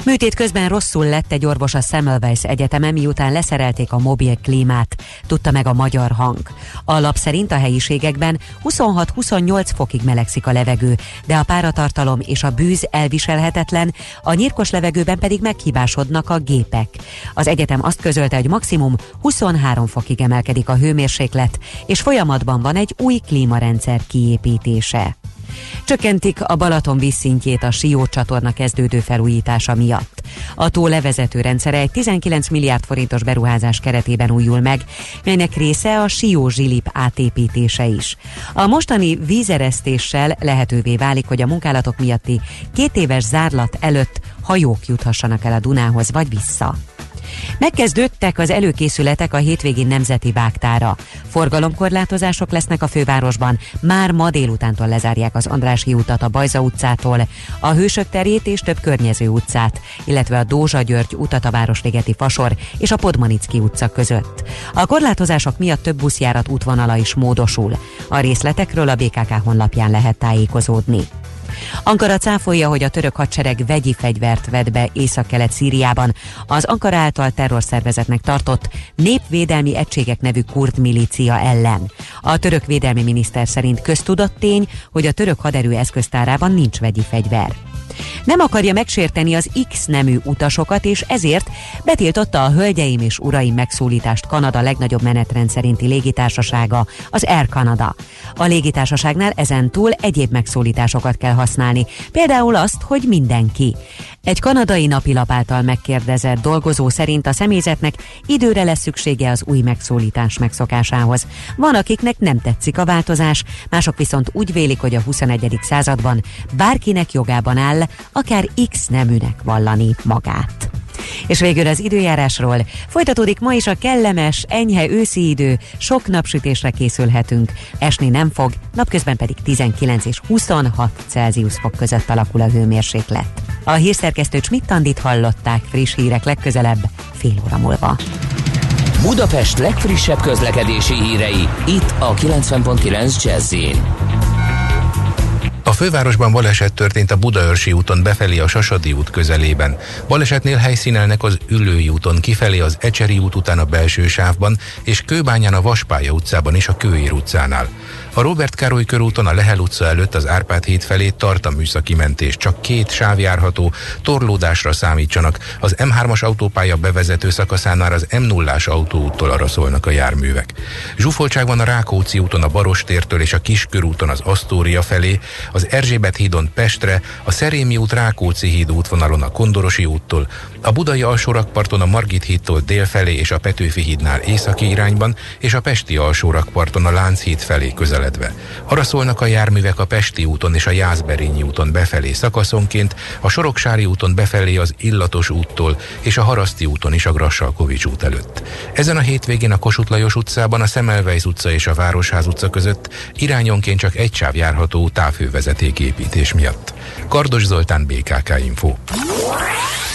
[SPEAKER 7] Műtét közben rosszul lett egy orvos a Semmelweis Egyetemen, miután leszerelték a mobil klímát, tudta meg a magyar hang. A lap szerint a helyiségekben 26-28 fokig melegszik a levegő, de a páratartalom és a bűz elviselhetetlen, a nyírkos levegőben pedig meghibásodnak a gépek. Az egyetem azt közölte, hogy maximum 23 fokig emelkedik a hőmérséklet, és folyamatban van egy új klímarendszer kiépítése. Csökkentik a Balaton vízszintjét a Sió csatorna kezdődő felújítása miatt. A tó levezető rendszere egy 19 milliárd forintos beruházás keretében újul meg, melynek része a Sió zsilip átépítése is. A mostani vízeresztéssel lehetővé válik, hogy a munkálatok miatti két éves zárlat előtt hajók juthassanak el a Dunához vagy vissza. Megkezdődtek az előkészületek a hétvégén nemzeti vágtára. Forgalomkorlátozások lesznek a fővárosban. Már ma délutántól lezárják az Andrási utat a Bajza utcától, a Hősök terét és több környező utcát, illetve a Dózsa György utat a Városligeti Fasor és a Podmanicki utca között. A korlátozások miatt több buszjárat útvonala is módosul. A részletekről a BKK honlapján lehet tájékozódni. Ankara cáfolja, hogy a török hadsereg vegyi fegyvert vett be észak-kelet Szíriában az Ankara által terrorszervezetnek tartott népvédelmi egységek nevű kurd milícia ellen. A török védelmi miniszter szerint köztudott tény, hogy a török haderő eszköztárában nincs vegyi fegyver. Nem akarja megsérteni az X nemű utasokat, és ezért betiltotta a Hölgyeim és Uraim megszólítást Kanada legnagyobb menetrend szerinti légitársasága, az Air Canada. A légitársaságnál ezen túl egyéb megszólításokat kell használni, például azt, hogy mindenki. Egy kanadai napilap által megkérdezett dolgozó szerint a személyzetnek időre lesz szüksége az új megszólítás megszokásához. Van, akiknek nem tetszik a változás, mások viszont úgy vélik, hogy a 21. században bárkinek jogában áll, akár X neműnek vallani magát. És végül az időjárásról. Folytatódik ma is a kellemes, enyhe őszi idő, sok napsütésre készülhetünk. Esni nem fog, napközben pedig 19 és 26 Celsius fok között alakul a hőmérséklet. A hírszerkesztő Csmittandit hallották friss hírek legközelebb, fél óra múlva.
[SPEAKER 4] Budapest legfrissebb közlekedési hírei, itt a 90.9 jazz
[SPEAKER 8] a fővárosban baleset történt a Budaörsi úton befelé a Sasadi út közelében. Balesetnél helyszínelnek az Ülői úton kifelé az Ecseri út után a belső sávban, és Kőbányán a Vaspálya utcában is a Kőér utcánál. A Robert Károly körúton a Lehel utca előtt az Árpád híd felé tart a műszaki mentés. Csak két sáv járható, torlódásra számítsanak. Az M3-as autópálya bevezető szakaszánál az M0-ás autóúttól arra szólnak a járművek. Zsúfoltság van a Rákóczi úton a Barostértől és a Kiskörúton az Asztória felé, az Erzsébet hídon Pestre, a Szerémi út Rákóczi híd útvonalon a Kondorosi úttól, a Budai alsórakparton a Margit hídtól dél felé és a Petőfi hídnál északi irányban, és a Pesti alsórakparton a Lánchíd felé közeledve. Arra szólnak a járművek a Pesti úton és a Jászberényi úton befelé szakaszonként, a Soroksári úton befelé az Illatos úttól és a Haraszti úton is a Grassalkovics út előtt. Ezen a hétvégén a Kossuth Lajos utcában, a Szemelweis utca és a Városház utca között irányonként csak egy sáv járható távhővezetéképítés miatt. Kardos Zoltán, BKK Info.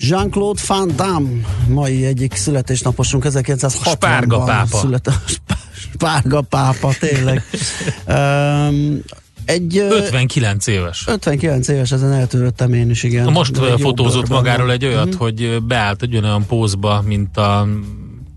[SPEAKER 1] Jean-Claude Van Damme, mai egyik születésnaposunk, 1960-ban
[SPEAKER 2] Spárga pápa.
[SPEAKER 1] Született, spárga pápa, tényleg. um,
[SPEAKER 2] egy, 59 éves.
[SPEAKER 1] 59 éves, ezen eltöröttem én is, igen.
[SPEAKER 2] Most fotózott magáról egy olyat, mm-hmm. hogy beállt egy olyan pózba, mint a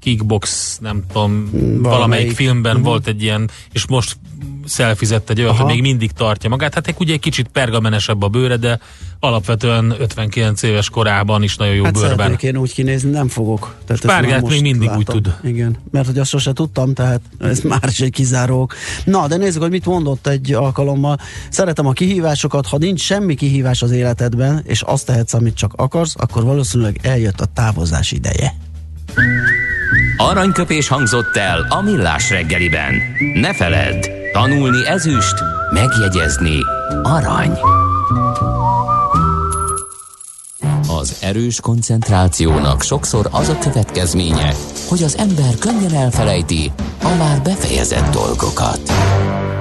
[SPEAKER 2] kickbox, nem tudom, valamelyik, valamelyik filmben uh-huh. volt egy ilyen, és most szelfizett egy olyat, hogy még mindig tartja magát. Hát egy ugye egy kicsit pergamenesebb a bőre, de alapvetően 59 éves korában is nagyon jó
[SPEAKER 1] hát
[SPEAKER 2] bőrben.
[SPEAKER 1] én úgy kinézni, nem fogok.
[SPEAKER 2] Tehát Spárgát még mindig látom. úgy tud.
[SPEAKER 1] Igen, mert hogy azt sose tudtam, tehát ez már is egy kizárók. Na, de nézzük, hogy mit mondott egy alkalommal. Szeretem a kihívásokat, ha nincs semmi kihívás az életedben, és azt tehetsz, amit csak akarsz, akkor valószínűleg eljött a távozás ideje.
[SPEAKER 4] Aranyköpés hangzott el a millás reggeliben. Ne feledd, tanulni ezüst, megjegyezni arany. Az erős koncentrációnak sokszor az a következménye, hogy az ember könnyen elfelejti a már befejezett dolgokat.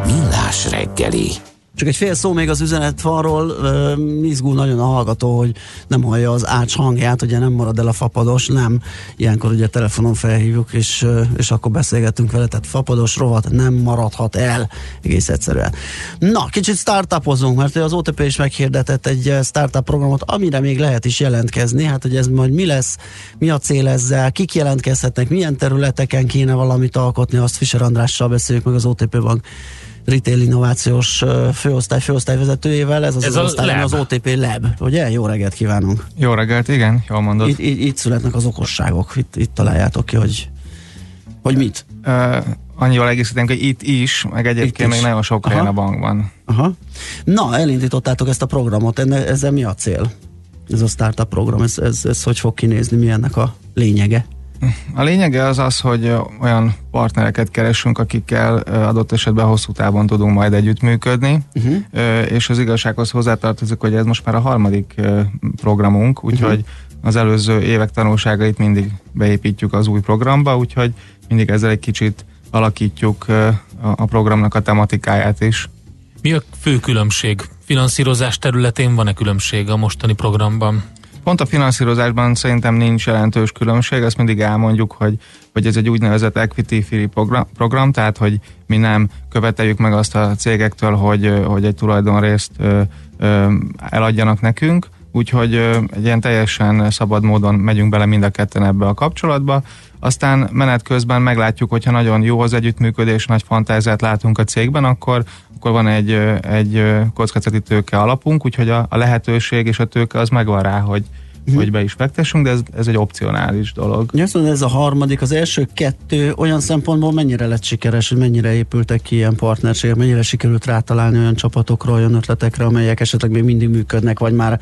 [SPEAKER 4] Millás reggeli.
[SPEAKER 1] Csak egy fél szó még az üzenetfalról, uh, izgul nagyon a hallgató, hogy nem hallja az ács hangját, ugye nem marad el a fapados, nem. Ilyenkor ugye telefonon felhívjuk, és, és akkor beszélgetünk vele, tehát fapados rovat nem maradhat el, egész egyszerűen. Na, kicsit startupozunk, mert az OTP is meghirdetett egy startup programot, amire még lehet is jelentkezni, hát hogy ez majd mi lesz, mi a cél ezzel, kik jelentkezhetnek, milyen területeken kéne valamit alkotni, azt Fischer Andrással beszéljük meg az OTP Bank retail innovációs főosztály főosztályvezetőjével, ez az, ez az osztály, az OTP Lab, ugye? Jó reggelt kívánunk!
[SPEAKER 9] Jó reggelt, igen, jól mondod.
[SPEAKER 1] Itt, itt, itt születnek az okosságok, itt, itt találjátok ki, hogy, hogy mit? Uh,
[SPEAKER 9] annyival egészítenünk, hogy itt is, meg egyébként még nagyon sok helyen a bankban.
[SPEAKER 1] Aha. Na, elindítottátok ezt a programot, enne, ezzel mi a cél? Ez a startup program, ez, ez, ez hogy fog kinézni, mi ennek a lényege?
[SPEAKER 9] A lényege az az, hogy olyan partnereket keresünk, akikkel adott esetben hosszú távon tudunk majd együttműködni, uh-huh. és az igazsághoz hozzátartozik, hogy ez most már a harmadik programunk, úgyhogy uh-huh az előző évek tanulságait mindig beépítjük az új programba, úgyhogy mindig ezzel egy kicsit alakítjuk a programnak a tematikáját is.
[SPEAKER 2] Mi a fő különbség? Finanszírozás területén van-e különbség a mostani programban?
[SPEAKER 9] Pont a finanszírozásban szerintem nincs jelentős különbség, ezt mindig elmondjuk, hogy, hogy ez egy úgynevezett equity free program, program, tehát hogy mi nem követeljük meg azt a cégektől, hogy, hogy egy tulajdonrészt ö, ö, eladjanak nekünk, úgyhogy egy ilyen teljesen szabad módon megyünk bele mind a ketten ebbe a kapcsolatba. Aztán menet közben meglátjuk, hogyha nagyon jó az együttműködés, nagy fantáziát látunk a cégben, akkor, akkor van egy, egy kockázati tőke alapunk, úgyhogy a, a lehetőség és a tőke az megvan rá, hogy, uh-huh. hogy be is fektessünk, de ez, ez egy opcionális dolog.
[SPEAKER 1] Azt mondja, ez a harmadik, az első kettő olyan szempontból mennyire lett sikeres, hogy mennyire épültek ki ilyen partnerségek, mennyire sikerült rátalálni olyan csapatokra, olyan ötletekre, amelyek esetleg még mindig működnek, vagy már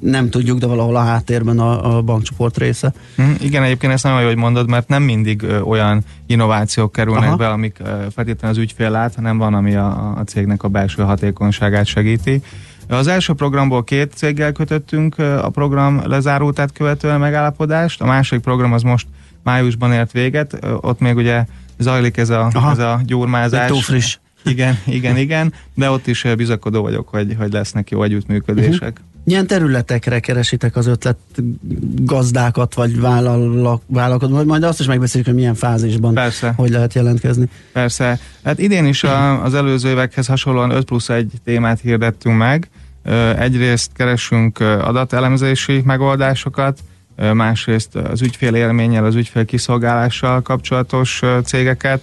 [SPEAKER 1] nem tudjuk, de valahol a háttérben a, a bankcsoport része.
[SPEAKER 9] Uh-huh. Igen, egyébként ezt nagyon jó, hogy mondod, mert nem mindig ö, olyan innovációk kerülnek Aha. be, amik feltétlenül az ügyfél lát, hanem van, ami a, a cégnek a belső hatékonyságát segíti. Az első programból két céggel kötöttünk a program lezárultát követően megállapodást, a második program az most májusban ért véget, ott még ugye zajlik ez a, ez a gyurmázás.
[SPEAKER 1] Túl friss.
[SPEAKER 9] Igen, igen, igen, de ott is bizakodó vagyok, hogy, hogy lesznek jó együttműködések. Uh-huh.
[SPEAKER 1] Milyen területekre keresitek az ötlet gazdákat, vagy vállalkokat, vagy majd azt is megbeszéljük, hogy milyen fázisban,
[SPEAKER 9] Persze.
[SPEAKER 1] hogy lehet jelentkezni.
[SPEAKER 9] Persze. Hát idén is a, az előző évekhez hasonlóan 5 plusz 1 témát hirdettünk meg. Egyrészt keresünk adatelemzési megoldásokat, másrészt az ügyfél élménnyel, az ügyfél kiszolgálással kapcsolatos cégeket,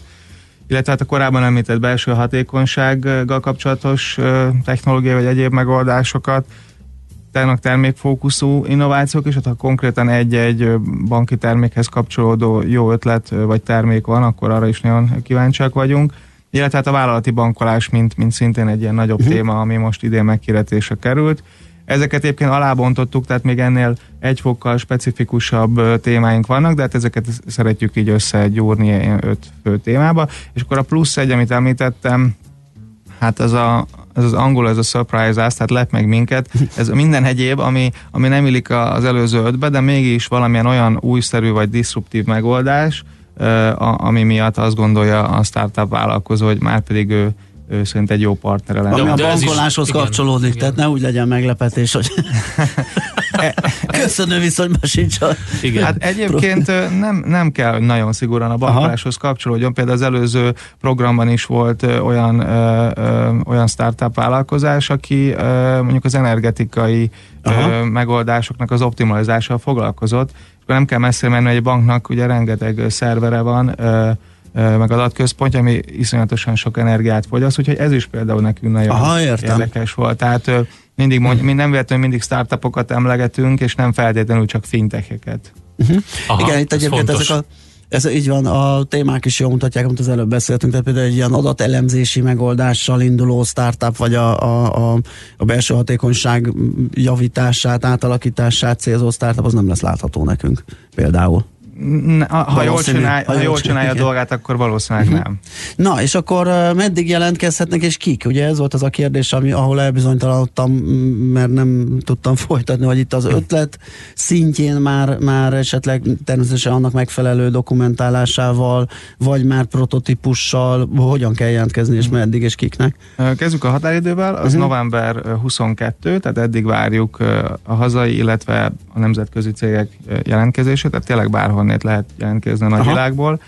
[SPEAKER 9] illetve hát a korábban említett belső hatékonysággal kapcsolatos technológiai vagy egyéb megoldásokat, tényleg termékfókuszú innovációk, és hát ha konkrétan egy-egy banki termékhez kapcsolódó jó ötlet vagy termék van, akkor arra is nagyon kíváncsiak vagyunk. Illetve hát a vállalati bankolás, mint, mint szintén egy ilyen nagyobb uh-huh. téma, ami most idén megkiretésre került. Ezeket egyébként alábontottuk, tehát még ennél egy fokkal specifikusabb témáink vannak, de hát ezeket szeretjük így összegyúrni öt fő témába. És akkor a plusz egy, amit említettem, hát ez, a, ez az angol, ez a surprise us, tehát lep meg minket, ez minden egyéb, ami, ami nem illik az előző ötbe, de mégis valamilyen olyan újszerű vagy disruptív megoldás, ami miatt azt gondolja a startup vállalkozó, hogy már pedig ő ő szerint egy jó partnere lenne.
[SPEAKER 1] Ami a bankoláshoz kapcsolódik, igen, tehát ne úgy legyen meglepetés, hogy köszönöm viszonyban sincs a...
[SPEAKER 9] Igen. Hát egyébként nem, nem kell nagyon szigorúan a bankoláshoz kapcsolódjon. Például az előző programban is volt olyan, ö, ö, olyan startup vállalkozás, aki ö, mondjuk az energetikai ö, megoldásoknak az optimalizással foglalkozott. Akkor nem kell messzire menni, hogy egy banknak ugye rengeteg szervere van, ö, meg adatközpontja, ami iszonyatosan sok energiát fogyaszt, úgyhogy ez is például nekünk nagyon Aha, érdekes volt. Tehát mindig mond, mi nem véletlenül mindig startupokat emlegetünk, és nem feltétlenül csak fintecheket.
[SPEAKER 1] Uh-huh. Aha, Igen, itt egyébként fontos. ezek a ez így van, a témák is jól mutatják, amit az előbb beszéltünk, tehát például egy ilyen adatelemzési megoldással induló startup, vagy a, a, a, a belső hatékonyság javítását, átalakítását célzó startup, az nem lesz látható nekünk például
[SPEAKER 9] ha jól, csinálja, ha jól csinálja a dolgát, akkor valószínűleg uh-huh. nem.
[SPEAKER 1] Na, és akkor meddig jelentkezhetnek, és kik? Ugye ez volt az a kérdés, ami, ahol elbizonytalanodtam, mert nem tudtam folytatni, hogy itt az ötlet szintjén már, már esetleg természetesen annak megfelelő dokumentálásával, vagy már prototípussal, hogyan kell jelentkezni, és meddig, és kiknek?
[SPEAKER 9] Kezdjük a határidővel, az uh-huh. november 22, tehát eddig várjuk a hazai, illetve a nemzetközi cégek jelentkezését, tehát tényleg bárhol honnét lehet jelentkezni a nagyvilágból.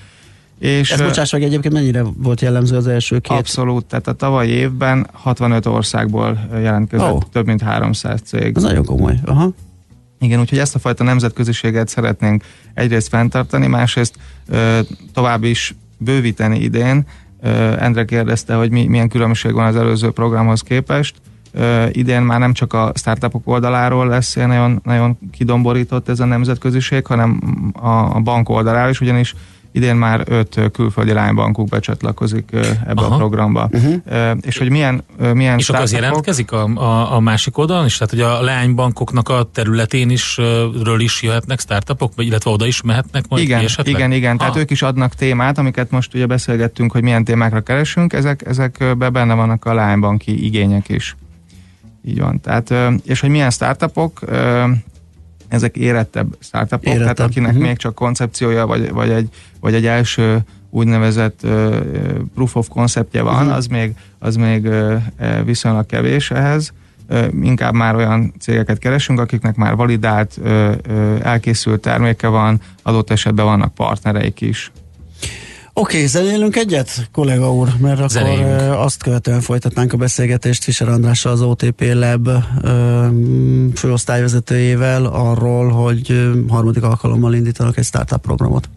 [SPEAKER 1] És Ez bocsáss meg egyébként mennyire volt jellemző az első két?
[SPEAKER 9] Abszolút, tehát a tavalyi évben 65 országból jelentkezett oh. több mint 300 cég.
[SPEAKER 1] Ez nagyon komoly. Aha.
[SPEAKER 9] Igen, úgyhogy ezt a fajta nemzetköziséget szeretnénk egyrészt fenntartani, másrészt ö, tovább is bővíteni idén. Ö, Endre kérdezte, hogy mi, milyen különbség van az előző programhoz képest. Idén már nem csak a startupok oldaláról lesz nagyon, nagyon kidomborított ez a nemzetköziség, hanem a, a bank oldaláról is, ugyanis idén már öt külföldi lánybankuk becsatlakozik ebbe Aha. a programba. Uh-huh. És hogy milyen, milyen
[SPEAKER 2] És akkor az jelentkezik a, a, a másik oldalon is? Tehát, hogy a leánybankoknak a területén is ről is jöhetnek startupok, vagy illetve oda is mehetnek majd
[SPEAKER 9] Igen, igen, igen. Tehát ők is adnak témát, amiket most ugye beszélgettünk, hogy milyen témákra keresünk, ezek, ezekbe benne vannak a lánybanki igények is. Így van. Tehát, és hogy milyen startupok, ezek érettebb startupok, Érettebb. tehát akinek uh-huh. még csak koncepciója, vagy, vagy, egy, vagy egy első úgynevezett uh, proof of conceptje van, uh-huh. az még, az még uh, viszonylag kevés ehhez. Uh, inkább már olyan cégeket keresünk, akiknek már validált, uh, uh, elkészült terméke van, adott esetben vannak partnereik is.
[SPEAKER 10] Oké, okay, zenélünk egyet, kollega úr, mert akkor Zenéljünk. azt követően folytatnánk a beszélgetést Fischer Andrással, az OTP Lab főosztályvezetőjével arról, hogy harmadik alkalommal indítanak egy startup programot.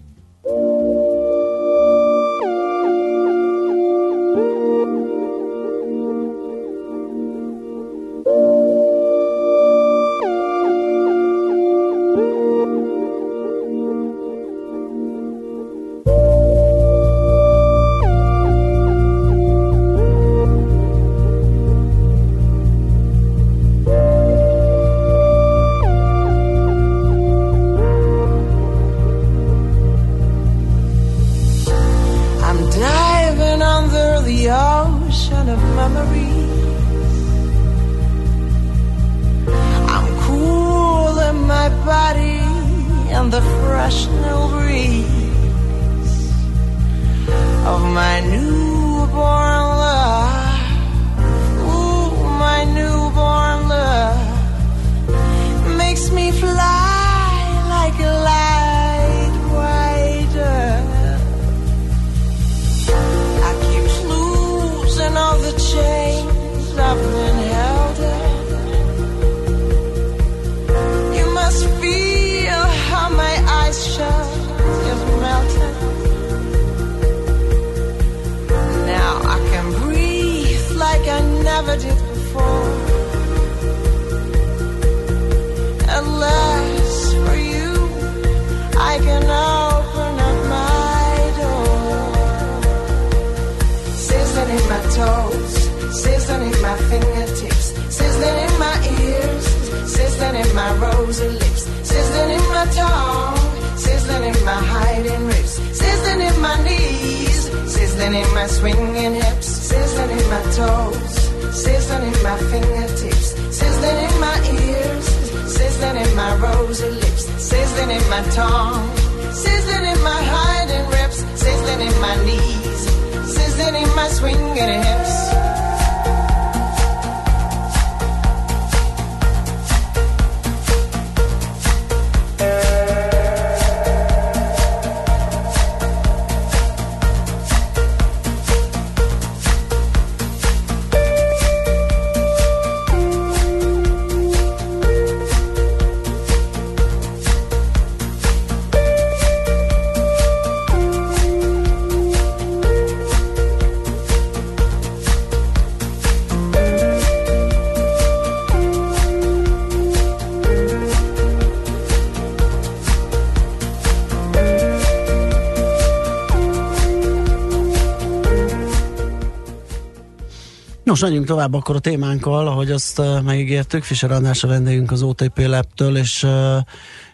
[SPEAKER 10] swinging hips, sizzling in my toes, sizzling in my fingertips, sizzling in my ears, sizzling in my rosy lips, sizzling in my tongue, sizzling in my hiding ribs, sizzling in my knees, sizzling in my swinging hips. Nos, menjünk tovább akkor a témánkkal, ahogy azt uh, megígértük. Fischer András a vendégünk az OTP Lab-től, és uh,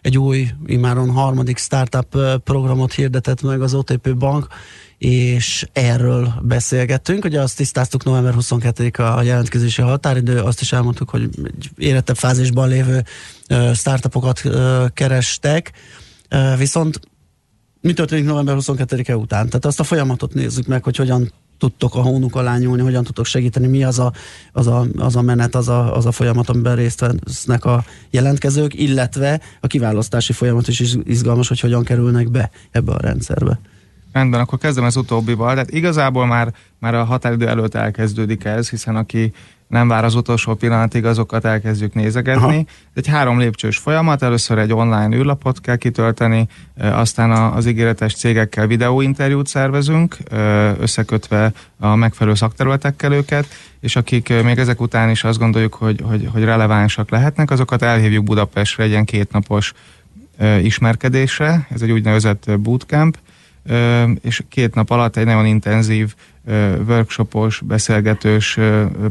[SPEAKER 10] egy új, imáron harmadik startup uh, programot hirdetett meg az OTP Bank, és erről beszélgettünk. Ugye azt tisztáztuk november 22 a jelentkezési határidő, azt is elmondtuk, hogy egy érettebb fázisban lévő startupokat kerestek, viszont mi történik november 22-e után? Tehát azt a folyamatot nézzük meg, hogy hogyan tudtok a hónuk alá nyúlni, hogyan tudtok segíteni, mi az a, az a, az a menet, az a, az a folyamat, amiben részt vesznek a jelentkezők, illetve a kiválasztási folyamat is izgalmas, hogy hogyan kerülnek be ebbe a rendszerbe.
[SPEAKER 9] Rendben, akkor kezdem az utóbbival. Tehát igazából már, már a határidő előtt elkezdődik ez, hiszen aki nem vár az utolsó pillanatig, azokat elkezdjük nézegetni. Aha. Egy három lépcsős folyamat, először egy online űrlapot kell kitölteni, aztán az ígéretes cégekkel videóinterjút szervezünk, összekötve a megfelelő szakterületekkel őket, és akik még ezek után is azt gondoljuk, hogy, hogy, hogy relevánsak lehetnek, azokat elhívjuk Budapestre egy ilyen kétnapos ismerkedésre, ez egy úgynevezett bootcamp, és két nap alatt egy nagyon intenzív workshopos, beszélgetős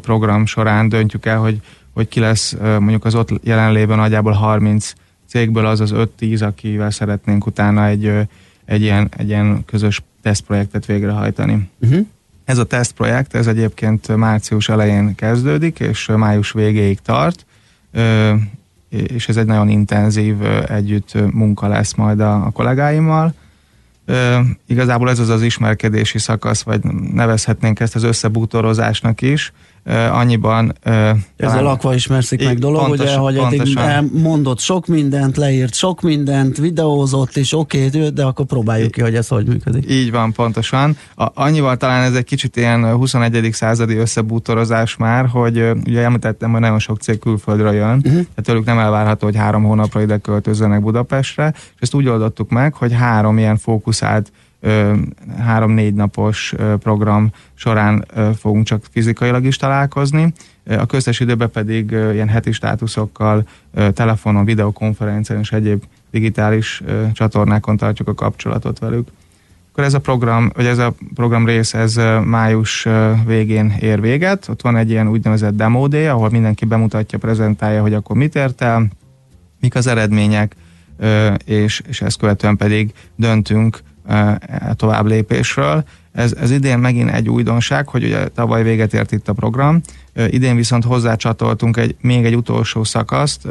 [SPEAKER 9] program során döntjük el, hogy, hogy ki lesz mondjuk az ott jelenlében nagyjából 30 cégből az az 5-10, akivel szeretnénk utána egy, egy, ilyen, egy ilyen közös tesztprojektet végrehajtani. Uh-huh. Ez a tesztprojekt, ez egyébként március elején kezdődik, és május végéig tart, és ez egy nagyon intenzív együtt munka lesz majd a, a kollégáimmal. Ö, igazából ez az az ismerkedési szakasz, vagy nevezhetnénk ezt az összebútorozásnak is, annyiban...
[SPEAKER 1] Ez a lakva ismerszik meg dolog, pontos, ugye, hogy eddig mondott sok mindent, leírt sok mindent, videózott is, oké, okay, de akkor próbáljuk ki, hogy ez hogy működik.
[SPEAKER 9] Így van, pontosan. A, annyival talán ez egy kicsit ilyen 21. századi összebútorozás már, hogy ugye említettem, hogy nagyon sok cég külföldről jön, uh-huh. tehát tőlük nem elvárható, hogy három hónapra ide költözzenek Budapestre, és ezt úgy oldottuk meg, hogy három ilyen fókuszált három-négy napos program során fogunk csak fizikailag is találkozni. A köztes időben pedig ilyen heti státuszokkal, telefonon, videokonferencián és egyéb digitális csatornákon tartjuk a kapcsolatot velük. Akkor ez a program, vagy ez a program rész, ez május végén ér véget. Ott van egy ilyen úgynevezett demo day, ahol mindenki bemutatja, prezentálja, hogy akkor mit ért el, mik az eredmények, és, és ezt követően pedig döntünk tovább lépésről. Ez, ez idén megint egy újdonság, hogy ugye tavaly véget ért itt a program, idén viszont hozzácsatoltunk egy, még egy utolsó szakaszt,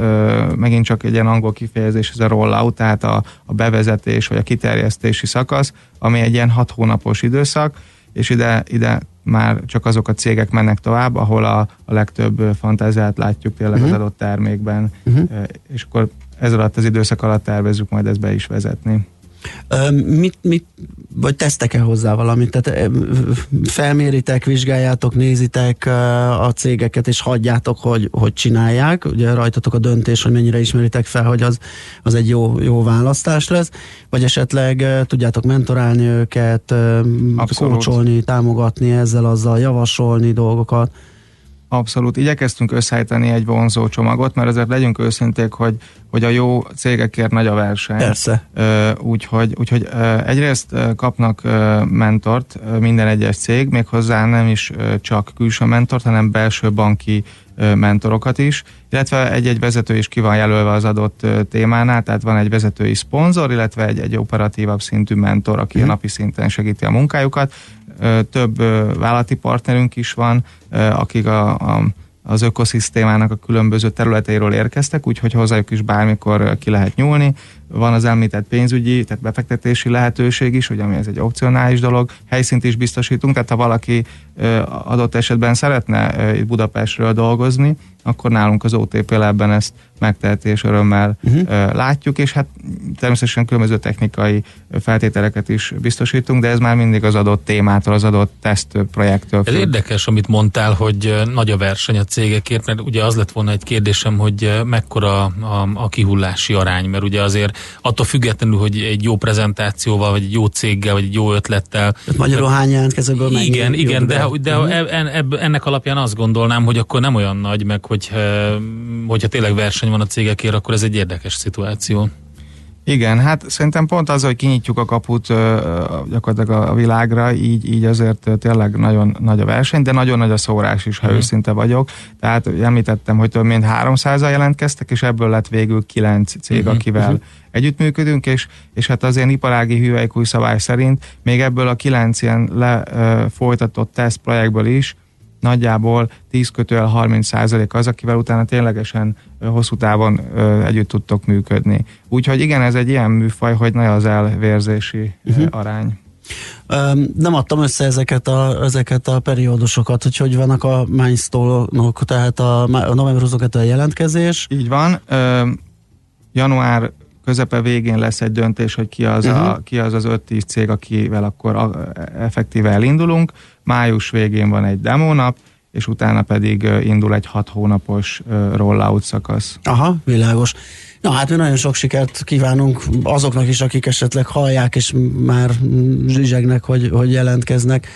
[SPEAKER 9] megint csak egy ilyen angol kifejezés, ez a rollout, tehát a, a bevezetés vagy a kiterjesztési szakasz, ami egy ilyen hat hónapos időszak, és ide, ide már csak azok a cégek mennek tovább, ahol a, a legtöbb fantáziát látjuk tényleg uh-huh. az adott termékben, uh-huh. és akkor ez alatt az időszak alatt tervezzük majd ezt be is vezetni.
[SPEAKER 1] Mit, mit, vagy tesztek-e hozzá valamit? Tehát felméritek, vizsgáljátok, nézitek a cégeket, és hagyjátok, hogy, hogy csinálják. Ugye rajtatok a döntés, hogy mennyire ismeritek fel, hogy az, az egy jó, jó választás lesz. Vagy esetleg tudjátok mentorálni őket, kócsolni, támogatni ezzel, azzal, javasolni dolgokat.
[SPEAKER 9] Abszolút. Igyekeztünk összeállítani egy vonzó csomagot, mert azért legyünk őszinték, hogy, hogy a jó cégekért nagy a verseny.
[SPEAKER 1] Persze.
[SPEAKER 9] Úgyhogy, úgyhogy egyrészt kapnak mentort minden egyes cég, méghozzá nem is csak külső mentort, hanem belső banki mentorokat is, illetve egy-egy vezető is ki van jelölve az adott témánál, tehát van egy vezetői szponzor, illetve egy, egy operatívabb szintű mentor, aki mm. a mhm. napi szinten segíti a munkájukat. Több vállalati partnerünk is van, akik a, a az ökoszisztémának a különböző területeiről érkeztek, úgyhogy hozzájuk is bármikor ki lehet nyúlni. Van az említett pénzügyi, tehát befektetési lehetőség is, hogy ami ez egy opcionális dolog. Helyszínt is biztosítunk, tehát ha valaki adott esetben szeretne itt Budapestről dolgozni, akkor nálunk az OTP lebben ezt megteheti és örömmel uh-huh. látjuk, és hát természetesen különböző technikai feltételeket is biztosítunk, de ez már mindig az adott témától, az adott teszt projektől.
[SPEAKER 2] Ez érdekes, amit mondtál, hogy nagy a verseny a cégekért, mert ugye az lett volna egy kérdésem, hogy mekkora a, a kihullási arány, mert ugye azért attól függetlenül, hogy egy jó prezentációval, vagy egy jó céggel, vagy egy jó ötlettel.
[SPEAKER 1] Magyarul hány jelentkezőből
[SPEAKER 2] Igen, igen, de, de, de ennek alapján azt gondolnám, hogy akkor nem olyan nagy, meg hogy, hogyha tényleg verseny van a cégekért, akkor ez egy érdekes szituáció.
[SPEAKER 9] Igen, hát szerintem pont az, hogy kinyitjuk a kaput gyakorlatilag a világra, így, így azért tényleg nagyon nagy a verseny, de nagyon nagy a szórás is, ha mm. őszinte vagyok. Tehát említettem, hogy több mint 300-al jelentkeztek, és ebből lett végül 9 cég, mm-hmm. akivel mm-hmm. együttműködünk, és, és hát az ilyen iparági hüvelykúj szabály szerint még ebből a 9 ilyen lefolytatott tesztprojektből is nagyjából 10 kötőel 30 százalék az, akivel utána ténylegesen hosszú távon együtt tudtok működni. Úgyhogy igen, ez egy ilyen műfaj, hogy nagy az elvérzési uh-huh. arány.
[SPEAKER 1] Nem adtam össze ezeket a, ezeket a periódusokat, hogy hogy vannak a milestone-ok, tehát a, a november 22 a jelentkezés.
[SPEAKER 9] Így van. Január közepe végén lesz egy döntés, hogy ki az, uh-huh. a, mhm. ki az az 5-10 cég, akivel akkor a, effektíve elindulunk. Május végén van egy demónap, és utána pedig indul egy 6 hónapos rollout szakasz.
[SPEAKER 1] Aha, világos. Na hát mi nagyon sok sikert kívánunk azoknak is, akik esetleg hallják, és már zsizsegnek, hogy, hogy jelentkeznek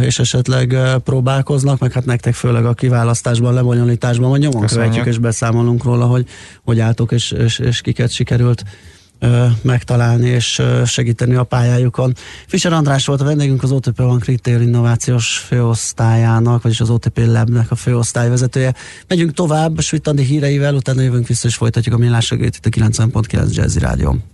[SPEAKER 1] és esetleg próbálkoznak, meg hát nektek főleg a kiválasztásban, lebonyolításban, vagy nyomon Köszönjük. követjük és beszámolunk róla, hogy hogy álltok és, és, és kiket sikerült megtalálni és segíteni a pályájukon. Fischer András volt a vendégünk az OTP Bank Retail Innovációs főosztályának, vagyis az OTP Labnek a főosztályvezetője. Megyünk tovább, Svitandi híreivel, utána jövünk vissza és folytatjuk a millás itt a 90.9 Jazzy Rádió.